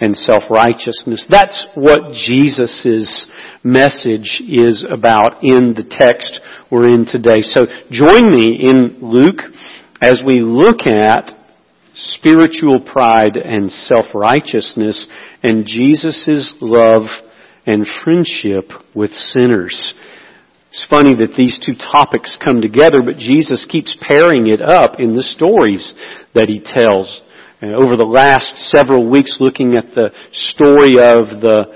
and self-righteousness. That's what Jesus' message is about in the text we're in today. So join me in Luke as we look at spiritual pride and self-righteousness and Jesus' love and friendship with sinners. It's funny that these two topics come together, but Jesus keeps pairing it up in the stories that he tells. Over the last several weeks looking at the story of the,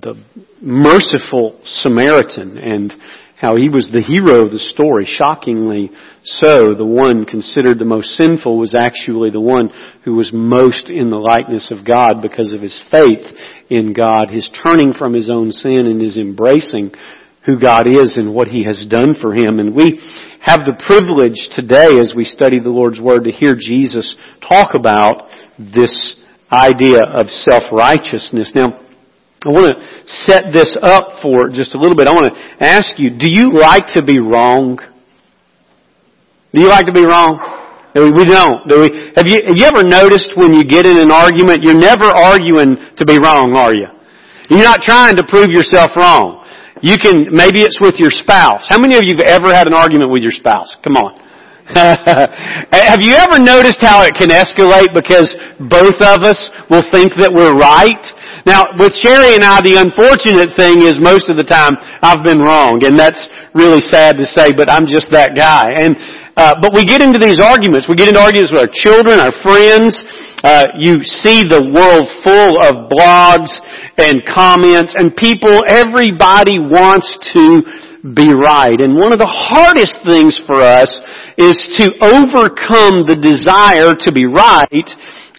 the merciful Samaritan and how he was the hero of the story, shockingly so. The one considered the most sinful was actually the one who was most in the likeness of God because of his faith in God, his turning from his own sin and his embracing who God is and what He has done for him. And we have the privilege today as we study the Lord's Word to hear Jesus talk about this idea of self-righteousness. Now, I want to set this up for just a little bit. I want to ask you, do you like to be wrong? Do you like to be wrong? We don't, do we? Have you, have you ever noticed when you get in an argument, you're never arguing to be wrong, are you? You're not trying to prove yourself wrong. You can, maybe it's with your spouse. How many of you have ever had an argument with your spouse? Come on. have you ever noticed how it can escalate because both of us will think that we're right? Now, with Sherry and I, the unfortunate thing is most of the time I've been wrong, and that's really sad to say, but I'm just that guy. And uh, but we get into these arguments. We get into arguments with our children, our friends. Uh, you see the world full of blogs and comments, and people. Everybody wants to be right. And one of the hardest things for us is to overcome the desire to be right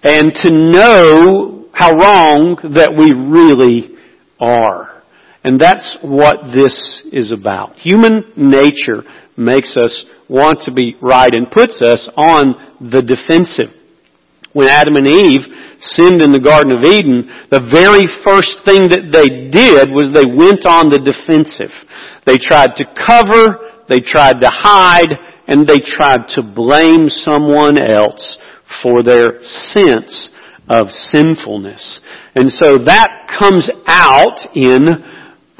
and to know how wrong that we really are. And that's what this is about. Human nature makes us want to be right and puts us on the defensive. When Adam and Eve sinned in the Garden of Eden, the very first thing that they did was they went on the defensive. They tried to cover, they tried to hide, and they tried to blame someone else for their sense of sinfulness. And so that comes out in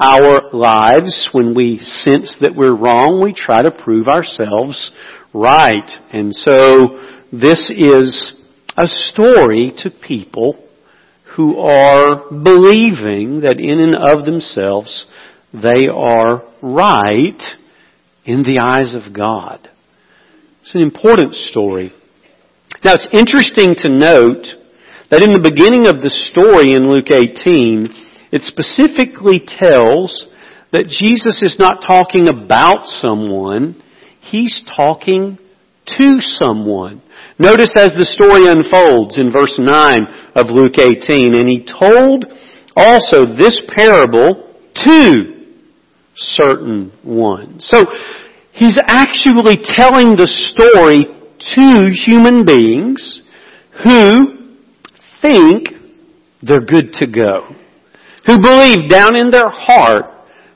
our lives when we sense that we're wrong, we try to prove ourselves right. And so this is a story to people who are believing that in and of themselves they are right in the eyes of God. It's an important story. Now it's interesting to note that in the beginning of the story in Luke 18, it specifically tells that Jesus is not talking about someone, He's talking to someone. Notice as the story unfolds in verse 9 of Luke 18, and He told also this parable to certain ones. So, He's actually telling the story to human beings who think they're good to go. Who believe down in their heart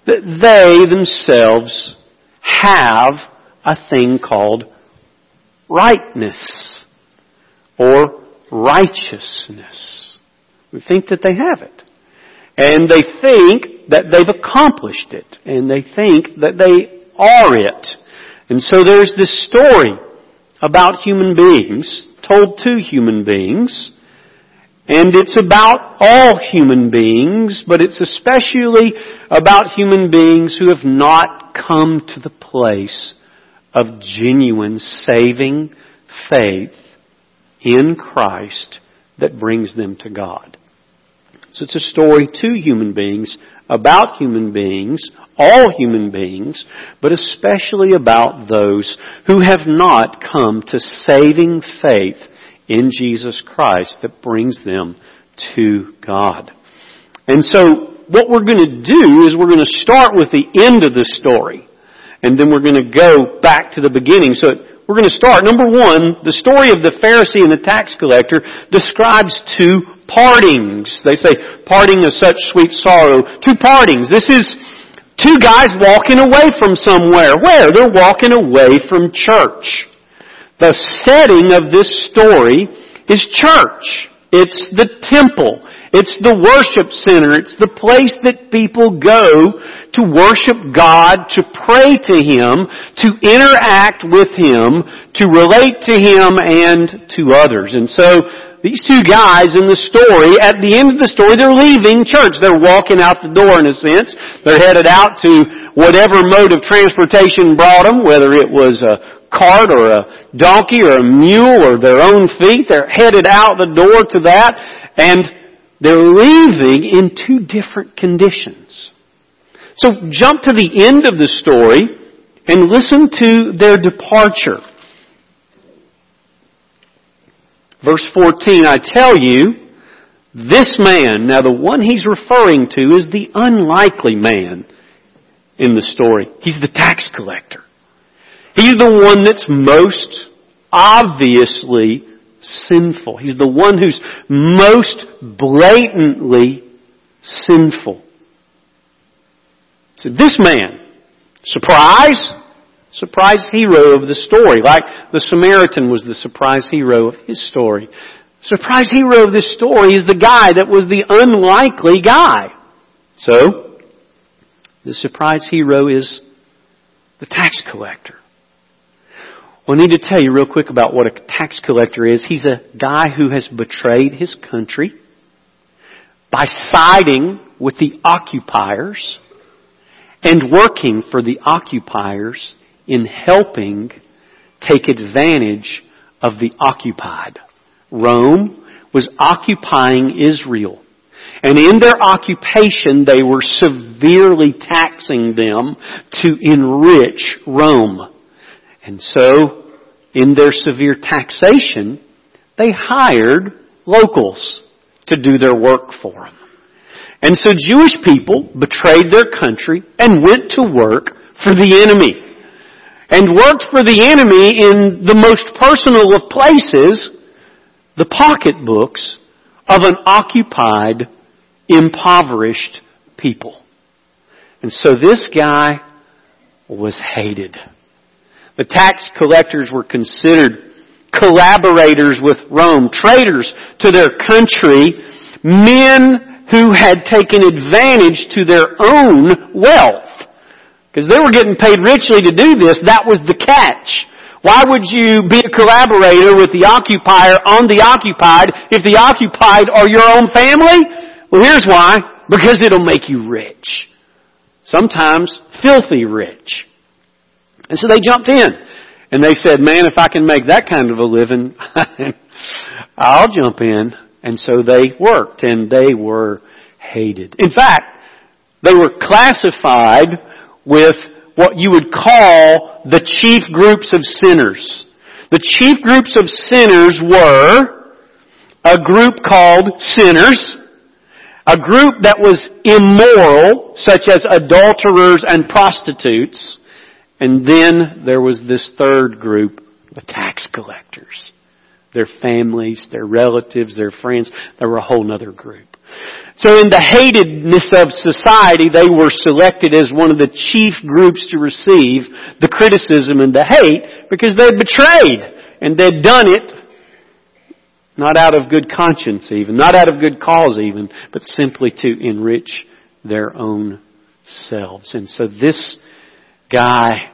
that they themselves have a thing called rightness or righteousness. We think that they have it. And they think that they've accomplished it. And they think that they are it. And so there's this story about human beings, told to human beings, and it's about all human beings, but it's especially about human beings who have not come to the place of genuine saving faith in Christ that brings them to God. So it's a story to human beings, about human beings, all human beings, but especially about those who have not come to saving faith in Jesus Christ that brings them to God. And so what we're going to do is we're going to start with the end of the story. And then we're going to go back to the beginning. So we're going to start. Number one, the story of the Pharisee and the tax collector describes two partings. They say, parting of such sweet sorrow. Two partings. This is two guys walking away from somewhere. Where? They're walking away from church. The setting of this story is church. It's the temple. It's the worship center. It's the place that people go to worship God, to pray to Him, to interact with Him, to relate to Him and to others. And so, these two guys in the story, at the end of the story, they're leaving church. They're walking out the door in a sense. They're headed out to whatever mode of transportation brought them, whether it was a cart or a donkey or a mule or their own feet. They're headed out the door to that. And they're leaving in two different conditions. So jump to the end of the story and listen to their departure. Verse 14, I tell you, this man, now the one he's referring to is the unlikely man in the story. He's the tax collector. He's the one that's most obviously sinful. He's the one who's most blatantly sinful. So this man, surprise, surprise hero of the story, like the Samaritan was the surprise hero of his story. Surprise hero of this story is the guy that was the unlikely guy. So, the surprise hero is the tax collector. Well, I need to tell you real quick about what a tax collector is. He's a guy who has betrayed his country by siding with the occupiers and working for the occupiers in helping take advantage of the occupied. Rome was occupying Israel. And in their occupation, they were severely taxing them to enrich Rome. And so, in their severe taxation, they hired locals to do their work for them. And so Jewish people betrayed their country and went to work for the enemy. And worked for the enemy in the most personal of places, the pocketbooks of an occupied, impoverished people. And so this guy was hated. The tax collectors were considered collaborators with Rome, traitors to their country, men who had taken advantage to their own wealth. Because they were getting paid richly to do this, that was the catch. Why would you be a collaborator with the occupier on the occupied if the occupied are your own family? Well, here's why. Because it'll make you rich. Sometimes filthy rich. And so they jumped in. And they said, man, if I can make that kind of a living, I'll jump in. And so they worked and they were hated. In fact, they were classified with what you would call the chief groups of sinners. The chief groups of sinners were a group called sinners, a group that was immoral, such as adulterers and prostitutes, and then there was this third group, the tax collectors. Their families, their relatives, their friends. There were a whole other group. So in the hatedness of society, they were selected as one of the chief groups to receive the criticism and the hate because they'd betrayed and they'd done it not out of good conscience even, not out of good cause even, but simply to enrich their own selves. And so this guy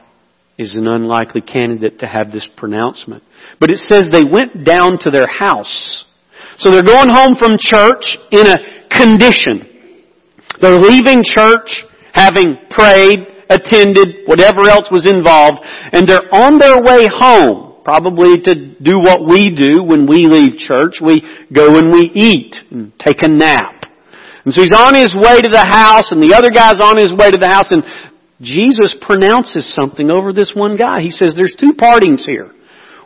is an unlikely candidate to have this pronouncement. But it says they went down to their house. So they're going home from church in a condition. They're leaving church having prayed, attended, whatever else was involved, and they're on their way home, probably to do what we do when we leave church. We go and we eat and take a nap. And so he's on his way to the house and the other guy's on his way to the house and Jesus pronounces something over this one guy. He says there's two partings here.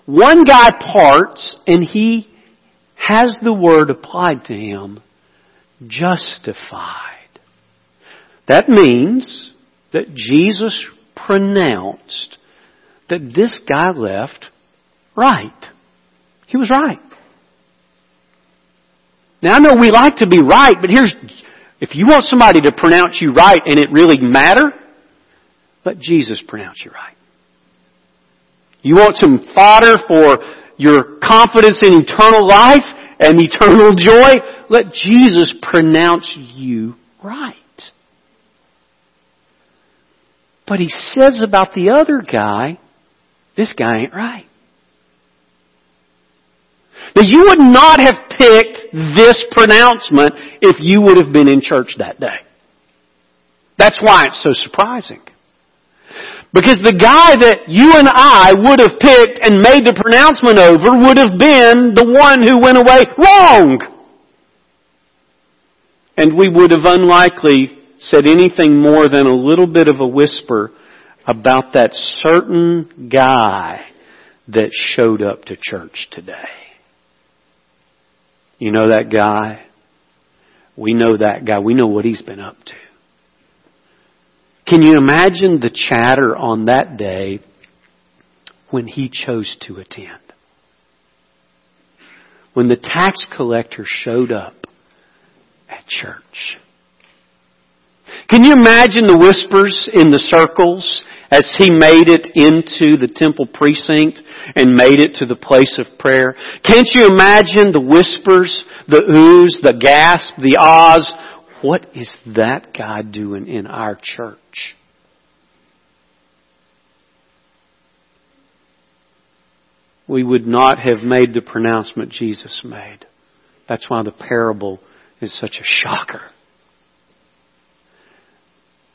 One guy parts and he has the word applied to him, justified. That means that Jesus pronounced that this guy left right. He was right. Now I know we like to be right, but here's, if you want somebody to pronounce you right and it really matter, let Jesus pronounce you right. You want some fodder for your confidence in eternal life? and eternal joy, let Jesus pronounce you right. But he says about the other guy, this guy ain't right. Now you would not have picked this pronouncement if you would have been in church that day. That's why it's so surprising. Because the guy that you and I would have picked and made the pronouncement over would have been the one who went away wrong. And we would have unlikely said anything more than a little bit of a whisper about that certain guy that showed up to church today. You know that guy? We know that guy. We know what he's been up to. Can you imagine the chatter on that day when he chose to attend? When the tax collector showed up at church. Can you imagine the whispers in the circles as he made it into the temple precinct and made it to the place of prayer? Can't you imagine the whispers, the oohs, the gasp, the ahs what is that guy doing in our church? We would not have made the pronouncement Jesus made. That's why the parable is such a shocker.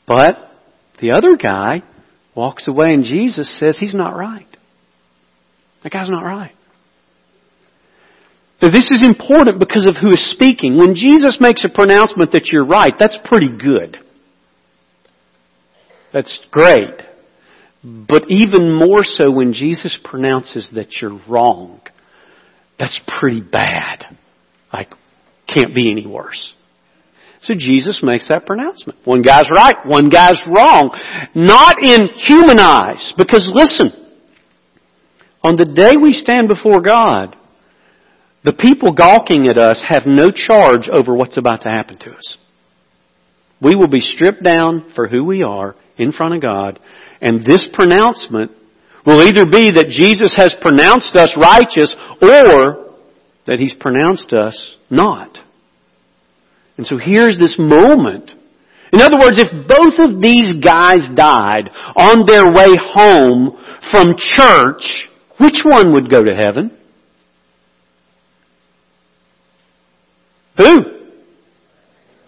But the other guy walks away and Jesus says he's not right. That guy's not right. This is important because of who is speaking. When Jesus makes a pronouncement that you're right, that's pretty good. That's great. But even more so when Jesus pronounces that you're wrong, that's pretty bad. Like, can't be any worse. So Jesus makes that pronouncement. One guy's right, one guy's wrong. Not in human eyes, because listen, on the day we stand before God, the people gawking at us have no charge over what's about to happen to us. We will be stripped down for who we are in front of God, and this pronouncement will either be that Jesus has pronounced us righteous or that He's pronounced us not. And so here's this moment. In other words, if both of these guys died on their way home from church, which one would go to heaven? Who?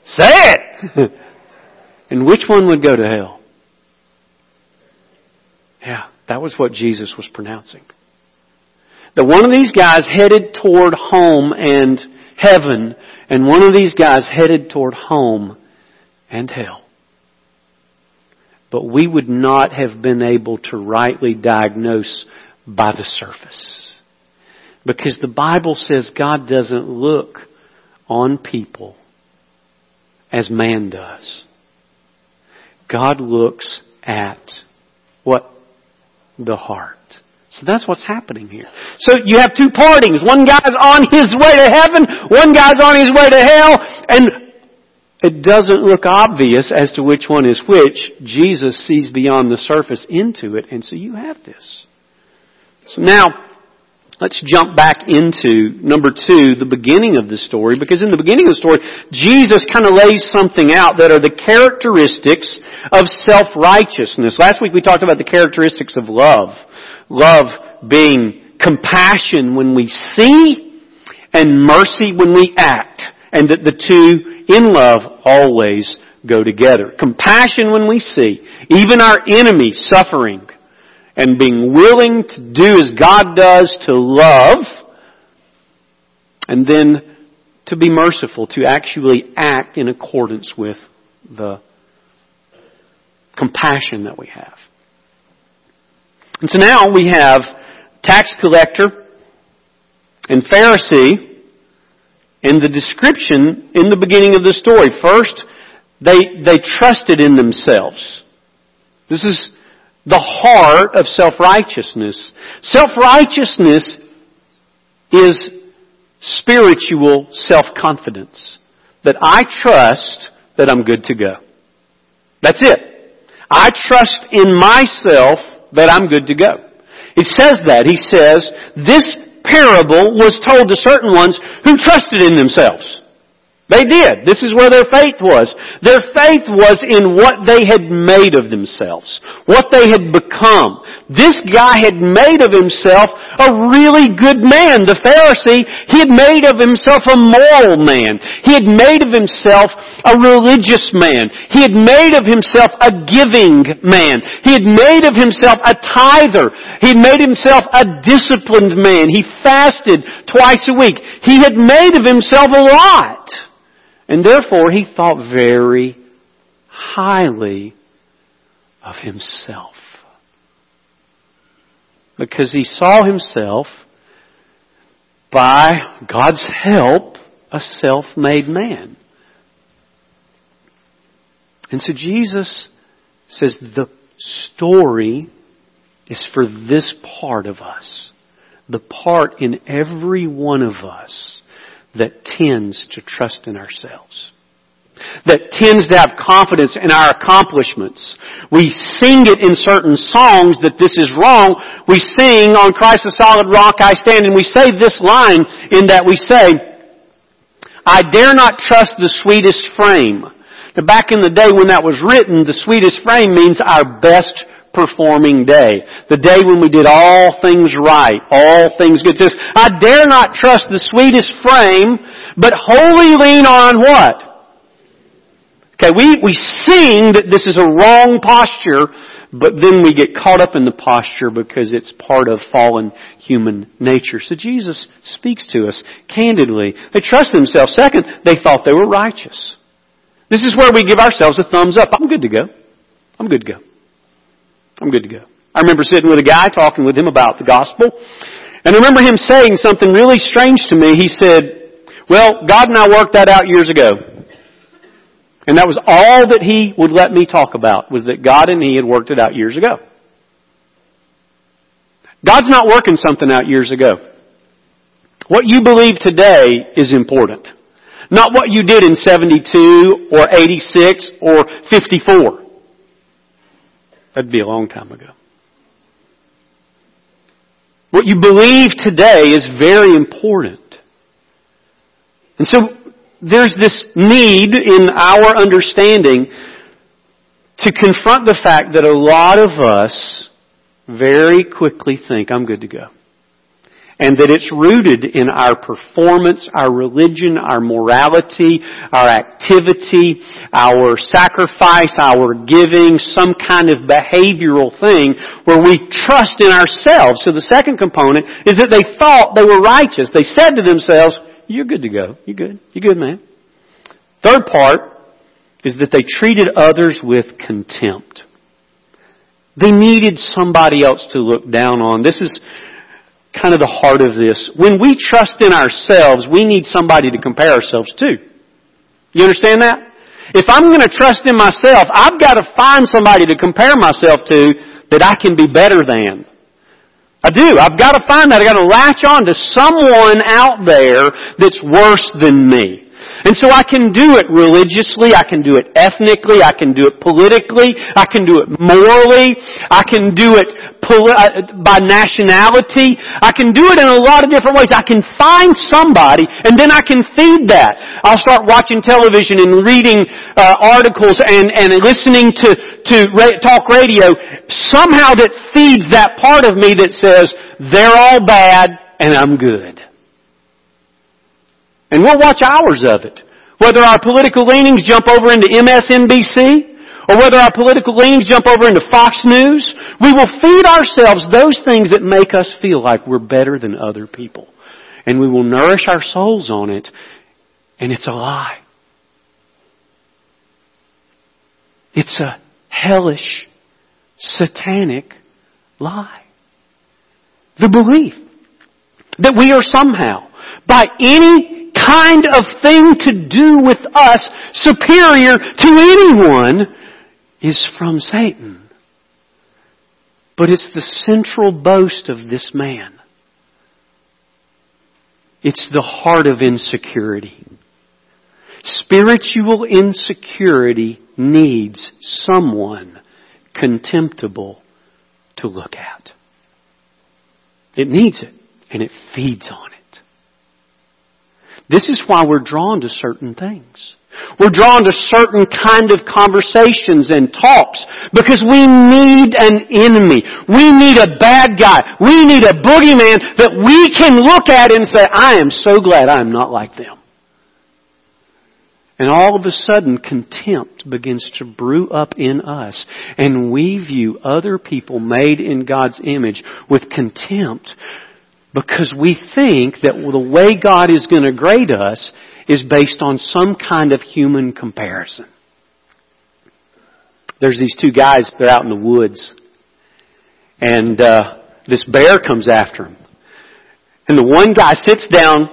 Say it! and which one would go to hell? Yeah, that was what Jesus was pronouncing. That one of these guys headed toward home and heaven, and one of these guys headed toward home and hell. But we would not have been able to rightly diagnose by the surface. Because the Bible says God doesn't look on people as man does. God looks at what? The heart. So that's what's happening here. So you have two partings. One guy's on his way to heaven, one guy's on his way to hell, and it doesn't look obvious as to which one is which. Jesus sees beyond the surface into it, and so you have this. So now, Let's jump back into number two, the beginning of the story, because in the beginning of the story, Jesus kind of lays something out that are the characteristics of self-righteousness. Last week we talked about the characteristics of love. Love being compassion when we see and mercy when we act. And that the two in love always go together. Compassion when we see, even our enemy suffering and being willing to do as God does to love and then to be merciful, to actually act in accordance with the compassion that we have. And so now we have tax collector and Pharisee in the description in the beginning of the story. First, they, they trusted in themselves. This is the heart of self-righteousness. Self-righteousness is spiritual self-confidence. That I trust that I'm good to go. That's it. I trust in myself that I'm good to go. He says that. He says, this parable was told to certain ones who trusted in themselves. They did. This is where their faith was. Their faith was in what they had made of themselves. What they had become. This guy had made of himself a really good man. The Pharisee, he had made of himself a moral man. He had made of himself a religious man. He had made of himself a giving man. He had made of himself a tither. He had made himself a disciplined man. He fasted twice a week. He had made of himself a lot. And therefore he thought very highly of himself. Because he saw himself, by God's help, a self-made man. And so Jesus says the story is for this part of us. The part in every one of us that tends to trust in ourselves. That tends to have confidence in our accomplishments. We sing it in certain songs that this is wrong. We sing on Christ the solid rock I stand and we say this line in that we say, I dare not trust the sweetest frame. Now back in the day when that was written, the sweetest frame means our best performing day. The day when we did all things right, all things good. It says, I dare not trust the sweetest frame, but wholly lean on what? Okay, we, we sing that this is a wrong posture, but then we get caught up in the posture because it's part of fallen human nature. So Jesus speaks to us candidly. They trust themselves. Second, they thought they were righteous. This is where we give ourselves a thumbs up. I'm good to go. I'm good to go. I'm good to go. I remember sitting with a guy talking with him about the gospel. And I remember him saying something really strange to me. He said, well, God and I worked that out years ago. And that was all that he would let me talk about, was that God and he had worked it out years ago. God's not working something out years ago. What you believe today is important. Not what you did in 72 or 86 or 54. That'd be a long time ago. What you believe today is very important. And so there's this need in our understanding to confront the fact that a lot of us very quickly think, I'm good to go and that it's rooted in our performance, our religion, our morality, our activity, our sacrifice, our giving, some kind of behavioral thing where we trust in ourselves. So the second component is that they thought they were righteous. They said to themselves, you're good to go. You're good. You're good, man. Third part is that they treated others with contempt. They needed somebody else to look down on. This is kind of the heart of this. When we trust in ourselves, we need somebody to compare ourselves to. You understand that? If I'm going to trust in myself, I've got to find somebody to compare myself to that I can be better than. I do. I've got to find that. I've got to latch on to someone out there that's worse than me. And so I can do it religiously, I can do it ethnically, I can do it politically, I can do it morally, I can do it uh, by nationality, I can do it in a lot of different ways. I can find somebody and then I can feed that. I'll start watching television and reading uh, articles and, and listening to, to ra- talk radio somehow that feeds that part of me that says, they're all bad and I'm good. And we'll watch hours of it. Whether our political leanings jump over into MSNBC, or whether our political leanings jump over into Fox News, we will feed ourselves those things that make us feel like we're better than other people. And we will nourish our souls on it, and it's a lie. It's a hellish, satanic lie. The belief that we are somehow, by any kind of thing to do with us superior to anyone is from Satan. But it's the central boast of this man. It's the heart of insecurity. Spiritual insecurity needs someone contemptible to look at. It needs it. and it feeds on it. This is why we're drawn to certain things. We're drawn to certain kind of conversations and talks because we need an enemy. We need a bad guy. We need a boogeyman that we can look at and say, I am so glad I am not like them. And all of a sudden, contempt begins to brew up in us, and we view other people made in God's image with contempt because we think that the way God is going to grade us is based on some kind of human comparison. There's these two guys, they're out in the woods, and uh, this bear comes after him. And the one guy sits down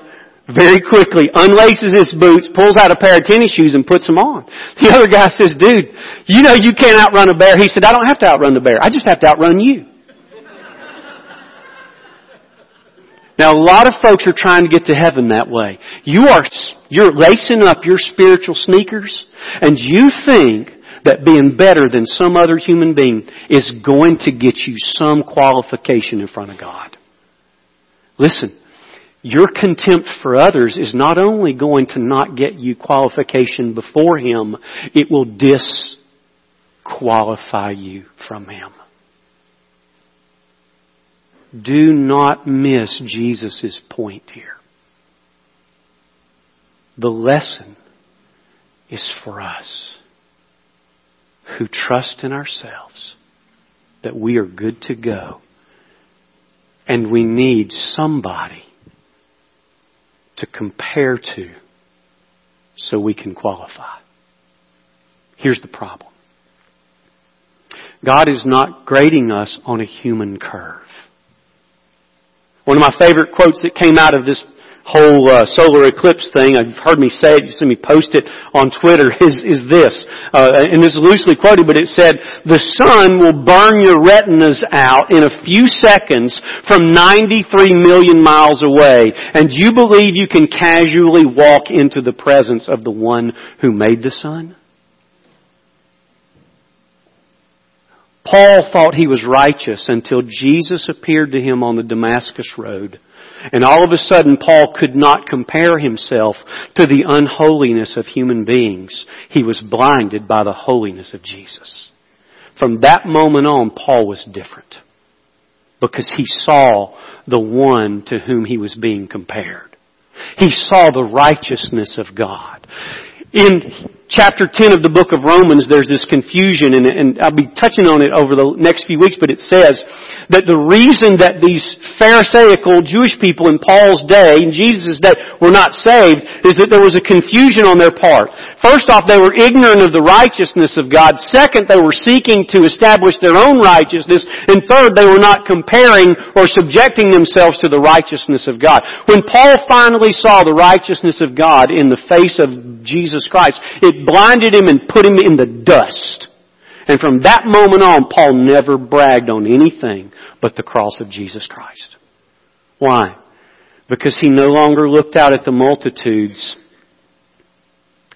very quickly, unlaces his boots, pulls out a pair of tennis shoes and puts them on. The other guy says, dude, you know you can't outrun a bear. He said, I don't have to outrun the bear. I just have to outrun you. Now a lot of folks are trying to get to heaven that way. You are, you're lacing up your spiritual sneakers and you think that being better than some other human being is going to get you some qualification in front of God. Listen, your contempt for others is not only going to not get you qualification before Him, it will disqualify you from Him. Do not miss Jesus' point here. The lesson is for us who trust in ourselves that we are good to go and we need somebody to compare to so we can qualify. Here's the problem. God is not grading us on a human curve. One of my favorite quotes that came out of this whole uh, solar eclipse thing, I've heard me say it, you've seen me post it on Twitter, is, is this. Uh, and this is loosely quoted, but it said, the sun will burn your retinas out in a few seconds from 93 million miles away, and you believe you can casually walk into the presence of the one who made the sun? Paul thought he was righteous until Jesus appeared to him on the Damascus road. And all of a sudden, Paul could not compare himself to the unholiness of human beings. He was blinded by the holiness of Jesus. From that moment on, Paul was different. Because he saw the one to whom he was being compared. He saw the righteousness of God. In chapter 10 of the book of Romans, there's this confusion, and, and, I'll be touching on it over the next few weeks, but it says that the reason that these Pharisaical Jewish people in Paul's day, in Jesus' day, were not saved is that there was a confusion on their part. First off, they were ignorant of the righteousness of God. Second, they were seeking to establish their own righteousness. And third, they were not comparing or subjecting themselves to the righteousness of God. When Paul finally saw the righteousness of God in the face of Jesus Christ, it blinded him and put him in the dust. And from that moment on, Paul never bragged on anything but the cross of Jesus Christ. Why? Because he no longer looked out at the multitudes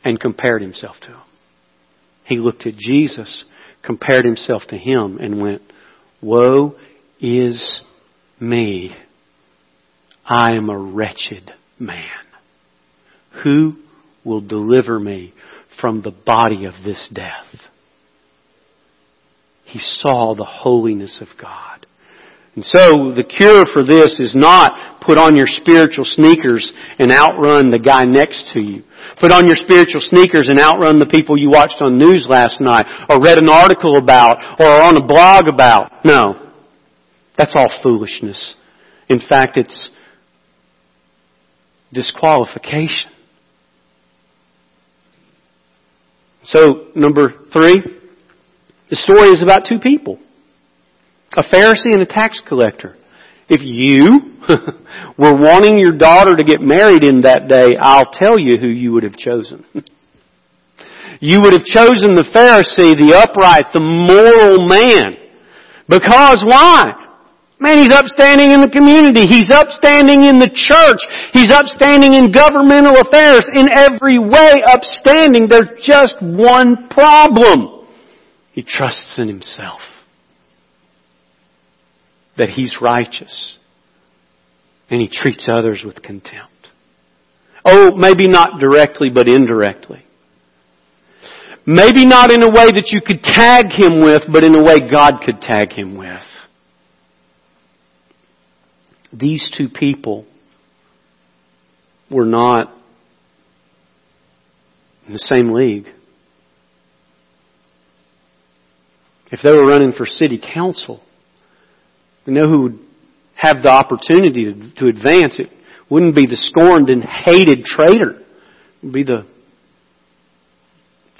and compared himself to them. He looked at Jesus, compared himself to him, and went, Woe is me. I am a wretched man. Who will deliver me from the body of this death. He saw the holiness of God. And so the cure for this is not put on your spiritual sneakers and outrun the guy next to you. Put on your spiritual sneakers and outrun the people you watched on news last night or read an article about or on a blog about. No. That's all foolishness. In fact, it's disqualification. So, number three, the story is about two people. A Pharisee and a tax collector. If you were wanting your daughter to get married in that day, I'll tell you who you would have chosen. you would have chosen the Pharisee, the upright, the moral man. Because why? Man, he's upstanding in the community. He's upstanding in the church. He's upstanding in governmental affairs. In every way, upstanding. There's just one problem. He trusts in himself. That he's righteous. and he treats others with contempt. Oh, maybe not directly, but indirectly. Maybe not in a way that you could tag him with, but in a way God could tag him with. These two people were not in the same league. If they were running for city council, we know who would have the opportunity to, to advance. It wouldn't be the scorned and hated traitor. It would be the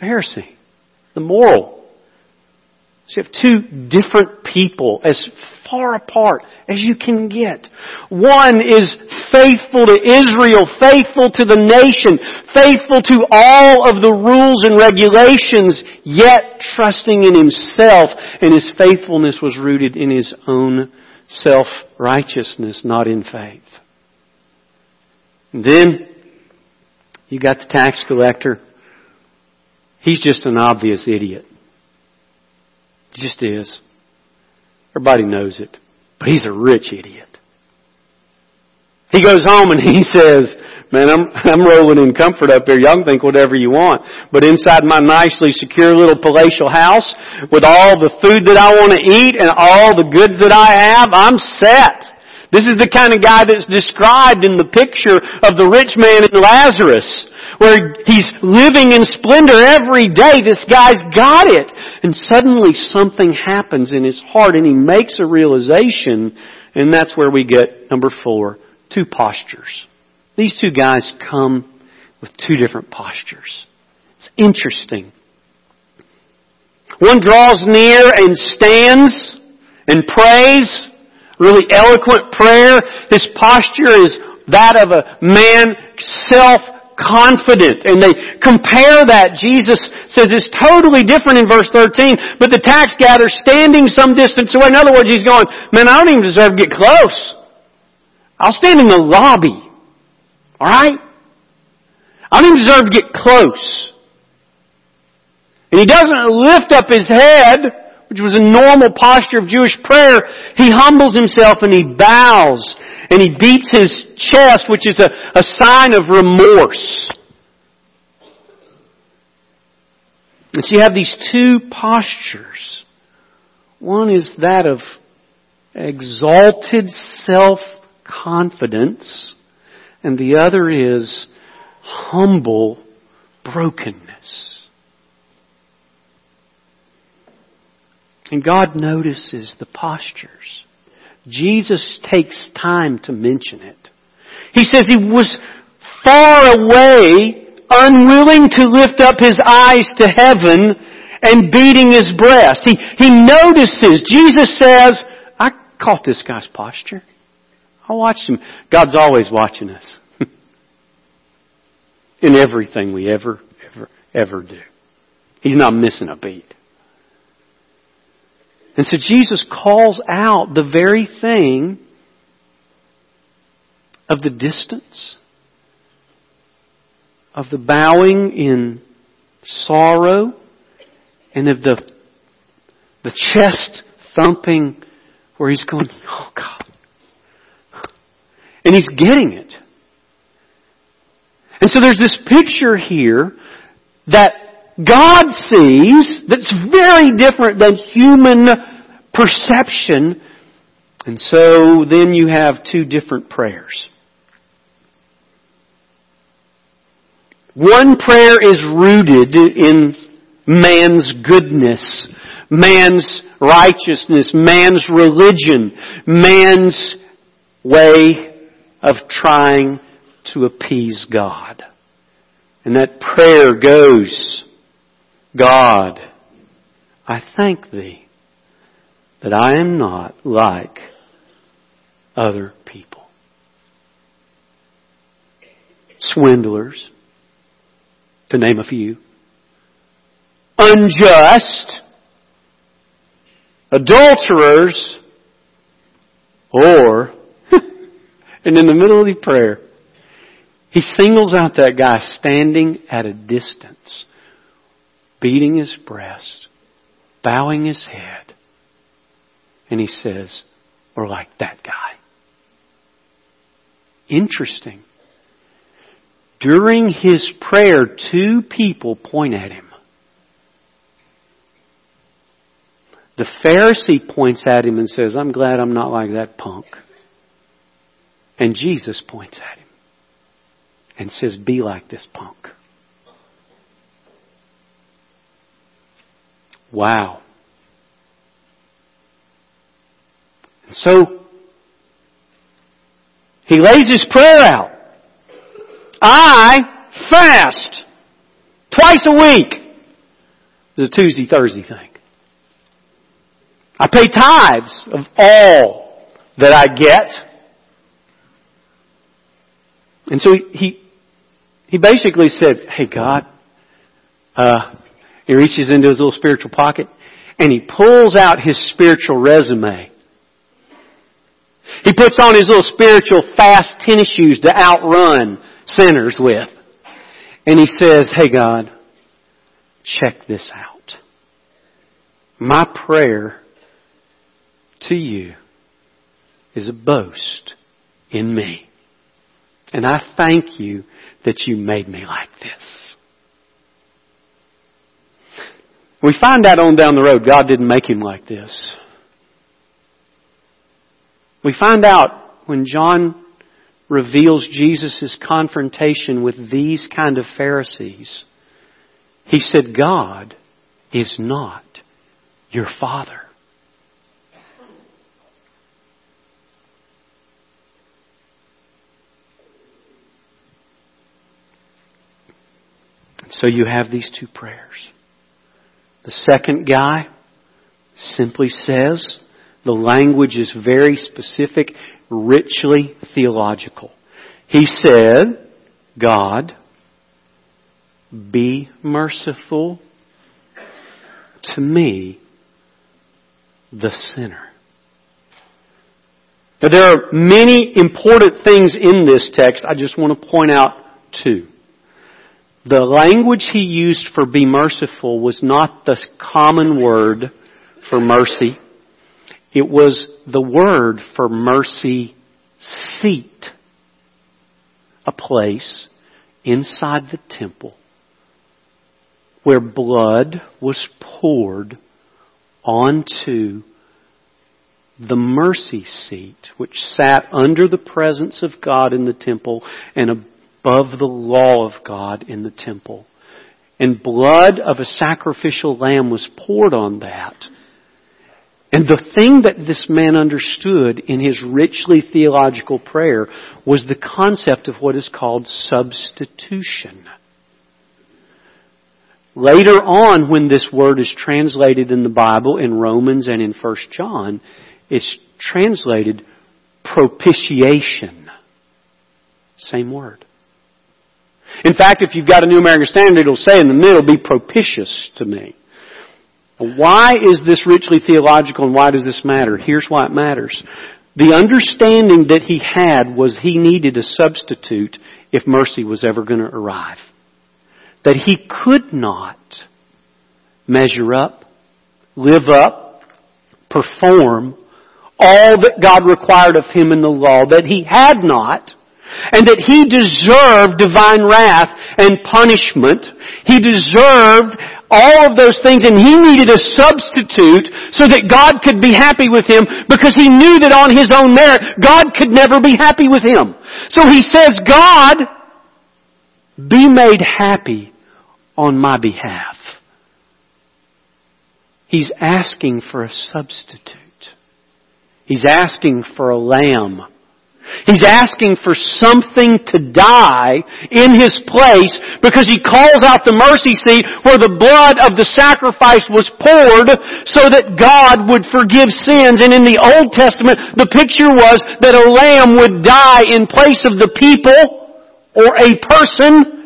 Pharisee, the moral. So you have two different people as far apart as you can get. One is faithful to Israel, faithful to the nation, faithful to all of the rules and regulations, yet trusting in himself, and his faithfulness was rooted in his own self-righteousness, not in faith. And then, you got the tax collector. He's just an obvious idiot. Just is. Everybody knows it. But he's a rich idiot. He goes home and he says, man, I'm, I'm rolling in comfort up here. Y'all can think whatever you want. But inside my nicely secure little palatial house with all the food that I want to eat and all the goods that I have, I'm set. This is the kind of guy that's described in the picture of the rich man and Lazarus, where he's living in splendor every day. This guy's got it. And suddenly something happens in his heart and he makes a realization, and that's where we get number four, two postures. These two guys come with two different postures. It's interesting. One draws near and stands and prays really eloquent prayer. His posture is that of a man self-confident. And they compare that. Jesus says it's totally different in verse 13, but the tax gatherer standing some distance away. In other words, he's going, man, I don't even deserve to get close. I'll stand in the lobby. Alright? I don't even deserve to get close. And he doesn't lift up his head which was a normal posture of Jewish prayer, he humbles himself and he bows and he beats his chest, which is a, a sign of remorse. And so you have these two postures. One is that of exalted self-confidence, and the other is humble brokenness. And God notices the postures. Jesus takes time to mention it. He says he was far away, unwilling to lift up his eyes to heaven and beating his breast. He, he notices, Jesus says, I caught this guy's posture. I watched him. God's always watching us. In everything we ever, ever, ever do. He's not missing a beat. And so Jesus calls out the very thing of the distance, of the bowing in sorrow, and of the, the chest thumping where he's going, oh God. And he's getting it. And so there's this picture here that God sees that's very different than human perception. And so then you have two different prayers. One prayer is rooted in man's goodness, man's righteousness, man's religion, man's way of trying to appease God. And that prayer goes, God, I thank Thee that I am not like other people. Swindlers, to name a few. Unjust, adulterers, or, and in the middle of the prayer, he singles out that guy standing at a distance beating his breast, bowing his head, and he says, We're like that guy. Interesting. During his prayer, two people point at him. The Pharisee points at him and says, I'm glad I'm not like that punk. And Jesus points at him and says, Be like this punk. Wow. And so, he lays his prayer out. I fast twice a week. It's a Tuesday, Thursday thing. I pay tithes of all that I get. And so he, he basically said, Hey God, uh, he reaches into his little spiritual pocket and he pulls out his spiritual resume. He puts on his little spiritual fast tennis shoes to outrun sinners with. And he says, Hey God, check this out. My prayer to you is a boast in me. And I thank you that you made me like this. We find out on down the road God didn't make him like this. We find out when John reveals Jesus' confrontation with these kind of Pharisees. He said, God is not your Father. So you have these two prayers. The second guy simply says, the language is very specific, richly theological. He said, God, be merciful to me, the sinner. Now, there are many important things in this text. I just want to point out two. The language he used for be merciful was not the common word for mercy. It was the word for mercy seat. A place inside the temple where blood was poured onto the mercy seat, which sat under the presence of God in the temple and above the law of God in the temple. And blood of a sacrificial lamb was poured on that. And the thing that this man understood in his richly theological prayer was the concept of what is called substitution. Later on, when this word is translated in the Bible, in Romans and in 1 John, it's translated propitiation. Same word. In fact, if you've got a New American Standard, it'll say in the middle, be propitious to me. Why is this richly theological and why does this matter? Here's why it matters. The understanding that he had was he needed a substitute if mercy was ever going to arrive. That he could not measure up, live up, perform all that God required of him in the law, that he had not, and that he deserved divine wrath and punishment. He deserved all of those things and he needed a substitute so that God could be happy with him because he knew that on his own merit, God could never be happy with him. So he says, God, be made happy on my behalf. He's asking for a substitute. He's asking for a lamb He's asking for something to die in his place because he calls out the mercy seat where the blood of the sacrifice was poured so that God would forgive sins. And in the Old Testament, the picture was that a lamb would die in place of the people or a person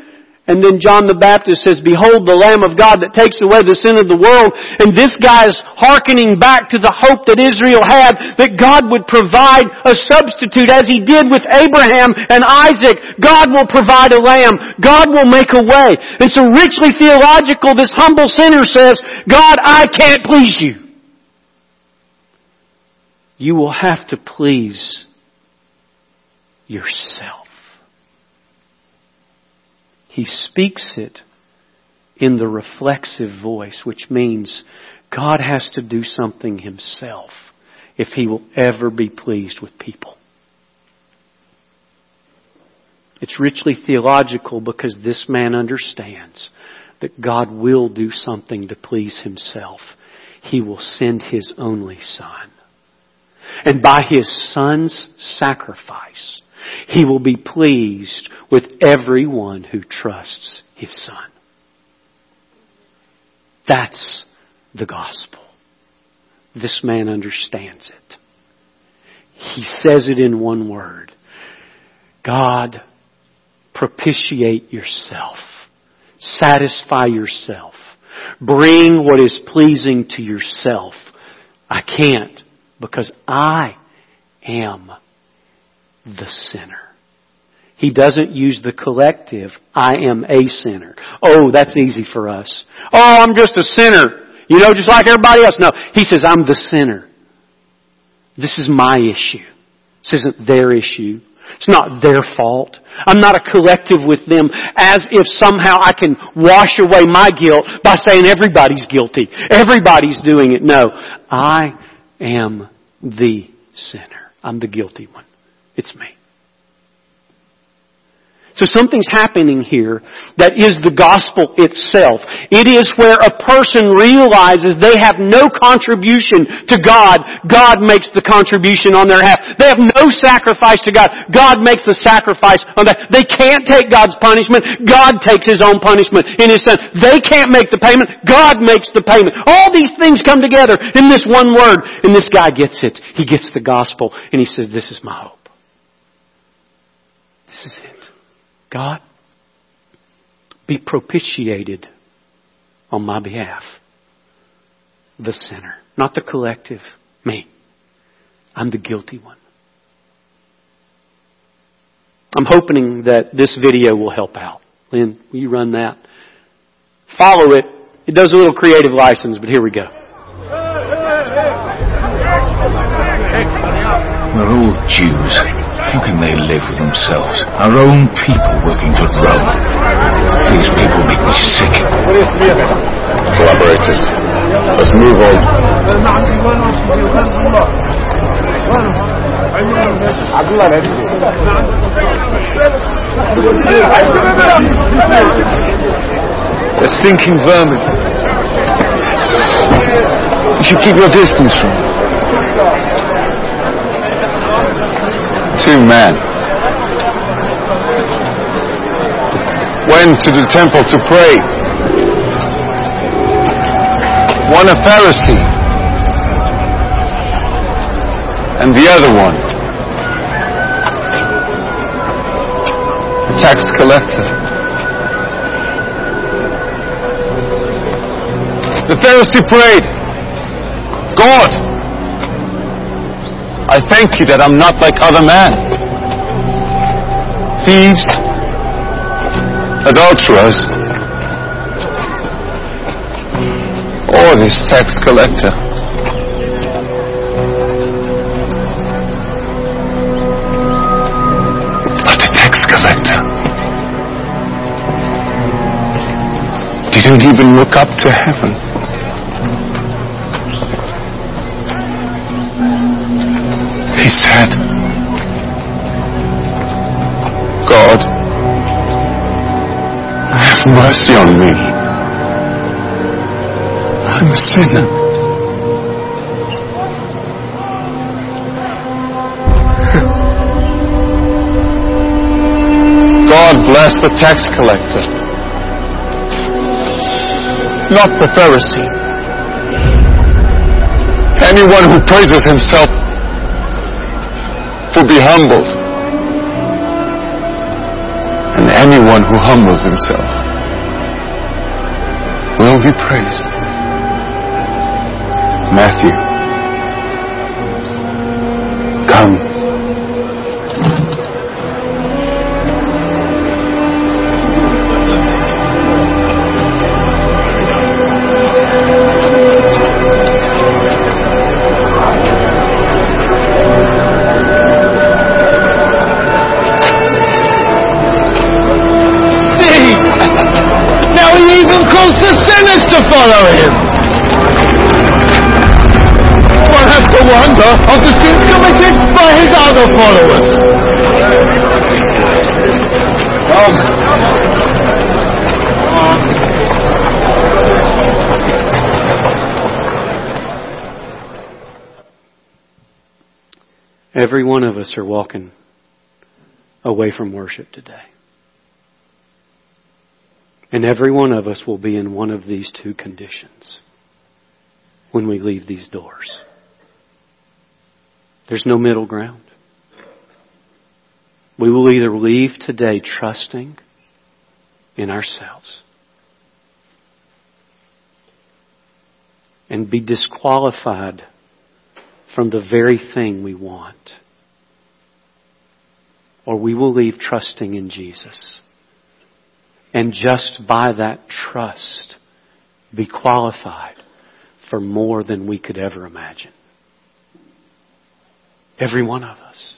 and then John the Baptist says, Behold the Lamb of God that takes away the sin of the world. And this guy is hearkening back to the hope that Israel had that God would provide a substitute as he did with Abraham and Isaac. God will provide a lamb. God will make a way. And so richly theological, this humble sinner says, God, I can't please you. You will have to please yourself. He speaks it in the reflexive voice, which means God has to do something himself if he will ever be pleased with people. It's richly theological because this man understands that God will do something to please himself. He will send his only son. And by his son's sacrifice, he will be pleased with everyone who trusts his son. That's the gospel. This man understands it. He says it in one word. God, propitiate yourself. Satisfy yourself. Bring what is pleasing to yourself. I can't because I am the sinner. He doesn't use the collective, I am a sinner. Oh, that's easy for us. Oh, I'm just a sinner. You know, just like everybody else. No, he says, I'm the sinner. This is my issue. This isn't their issue. It's not their fault. I'm not a collective with them as if somehow I can wash away my guilt by saying everybody's guilty. Everybody's doing it. No. I am the sinner. I'm the guilty one. It's me. So something's happening here that is the gospel itself. It is where a person realizes they have no contribution to God. God makes the contribution on their behalf. They have no sacrifice to God. God makes the sacrifice on that. They can't take God's punishment. God takes His own punishment in His Son. They can't make the payment. God makes the payment. All these things come together in this one word. And this guy gets it. He gets the gospel and he says, this is my hope. This is it. God, be propitiated on my behalf. The sinner. Not the collective. Me. I'm the guilty one. I'm hoping that this video will help out. Lynn, will you run that? Follow it. It does a little creative license, but here we go. We're all Jews. How can they live with themselves? Our own people working for Rome. These people make me sick. Collaborators, let's move on. They're stinking vermin. You should keep your distance from them. Two men went to the temple to pray. One a Pharisee and the other one a tax collector. The Pharisee prayed, God, I thank you that I'm not like other men. Thieves, adulterers, or this tax collector. But the tax collector didn't even look up to heaven. He said, God, have mercy on me. I'm a sinner. God bless the tax collector, not the Pharisee. Anyone who praises himself will be humbled. And anyone who humbles himself will be praised. Matthew, Every one of us are walking away from worship today. And every one of us will be in one of these two conditions when we leave these doors. There's no middle ground. We will either leave today trusting in ourselves and be disqualified from the very thing we want, or we will leave trusting in Jesus and just by that trust be qualified for more than we could ever imagine. Every one of us.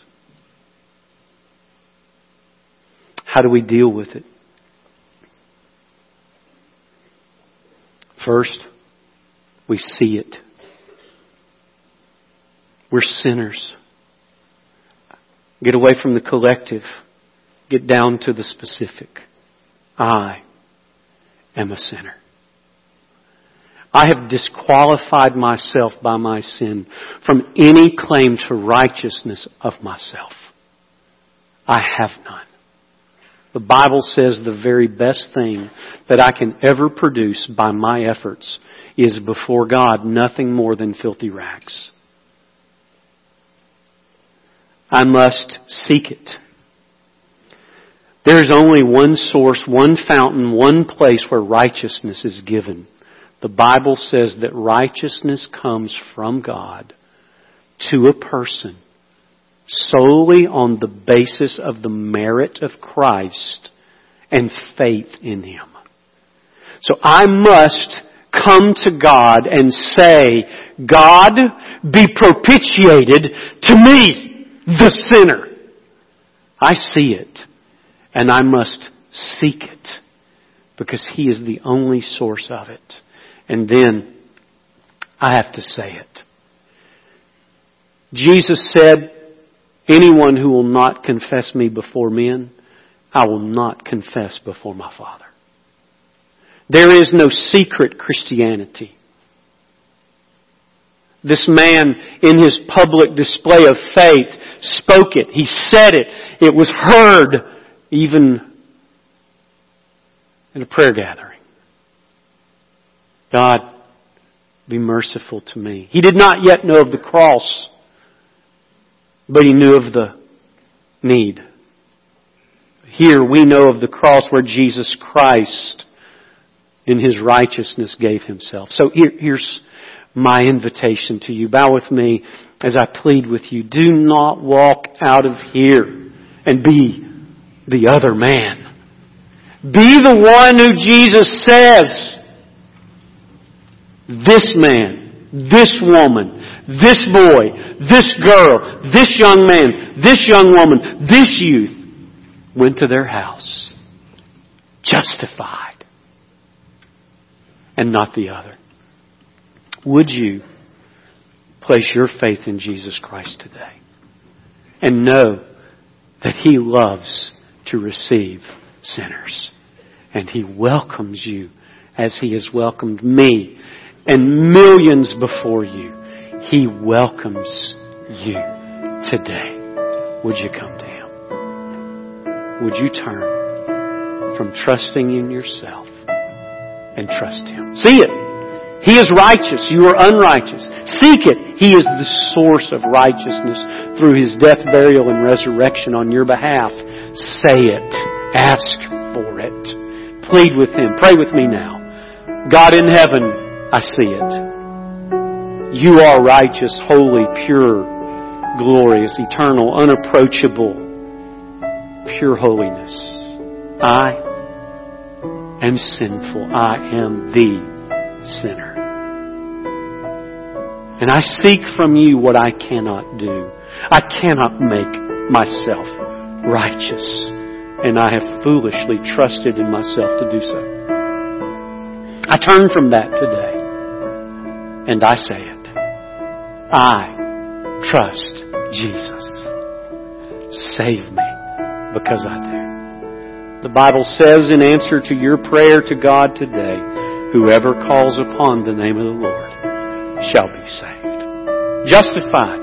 How do we deal with it? First, we see it. We're sinners. Get away from the collective. Get down to the specific. I am a sinner. I have disqualified myself by my sin from any claim to righteousness of myself. I have none. The Bible says the very best thing that I can ever produce by my efforts is before God nothing more than filthy rags. I must seek it. There is only one source, one fountain, one place where righteousness is given. The Bible says that righteousness comes from God to a person solely on the basis of the merit of Christ and faith in Him. So I must come to God and say, God, be propitiated to me, the sinner. I see it. And I must seek it because He is the only source of it. And then I have to say it. Jesus said, anyone who will not confess me before men, I will not confess before my Father. There is no secret Christianity. This man, in his public display of faith, spoke it. He said it. It was heard even in a prayer gathering. God, be merciful to me. He did not yet know of the cross, but he knew of the need. Here we know of the cross where Jesus Christ in His righteousness gave Himself. So here, here's my invitation to you. Bow with me as I plead with you. Do not walk out of here and be the other man. Be the one who Jesus says, this man, this woman, this boy, this girl, this young man, this young woman, this youth went to their house justified and not the other. Would you place your faith in Jesus Christ today and know that He loves to receive sinners. And He welcomes you as He has welcomed me and millions before you. He welcomes you today. Would you come to Him? Would you turn from trusting in yourself and trust Him? See it. He is righteous. You are unrighteous. Seek it. He is the source of righteousness through His death, burial, and resurrection on your behalf. Say it. Ask for it. Plead with Him. Pray with me now. God in heaven, I see it. You are righteous, holy, pure, glorious, eternal, unapproachable, pure holiness. I am sinful. I am the sinner. And I seek from you what I cannot do. I cannot make myself righteous. And I have foolishly trusted in myself to do so. I turn from that today. And I say it. I trust Jesus. Save me because I do. The Bible says in answer to your prayer to God today, whoever calls upon the name of the Lord shall be saved. Justified.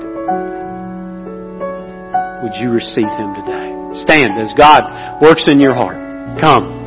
Would you receive Him today? Stand as God works in your heart. Come.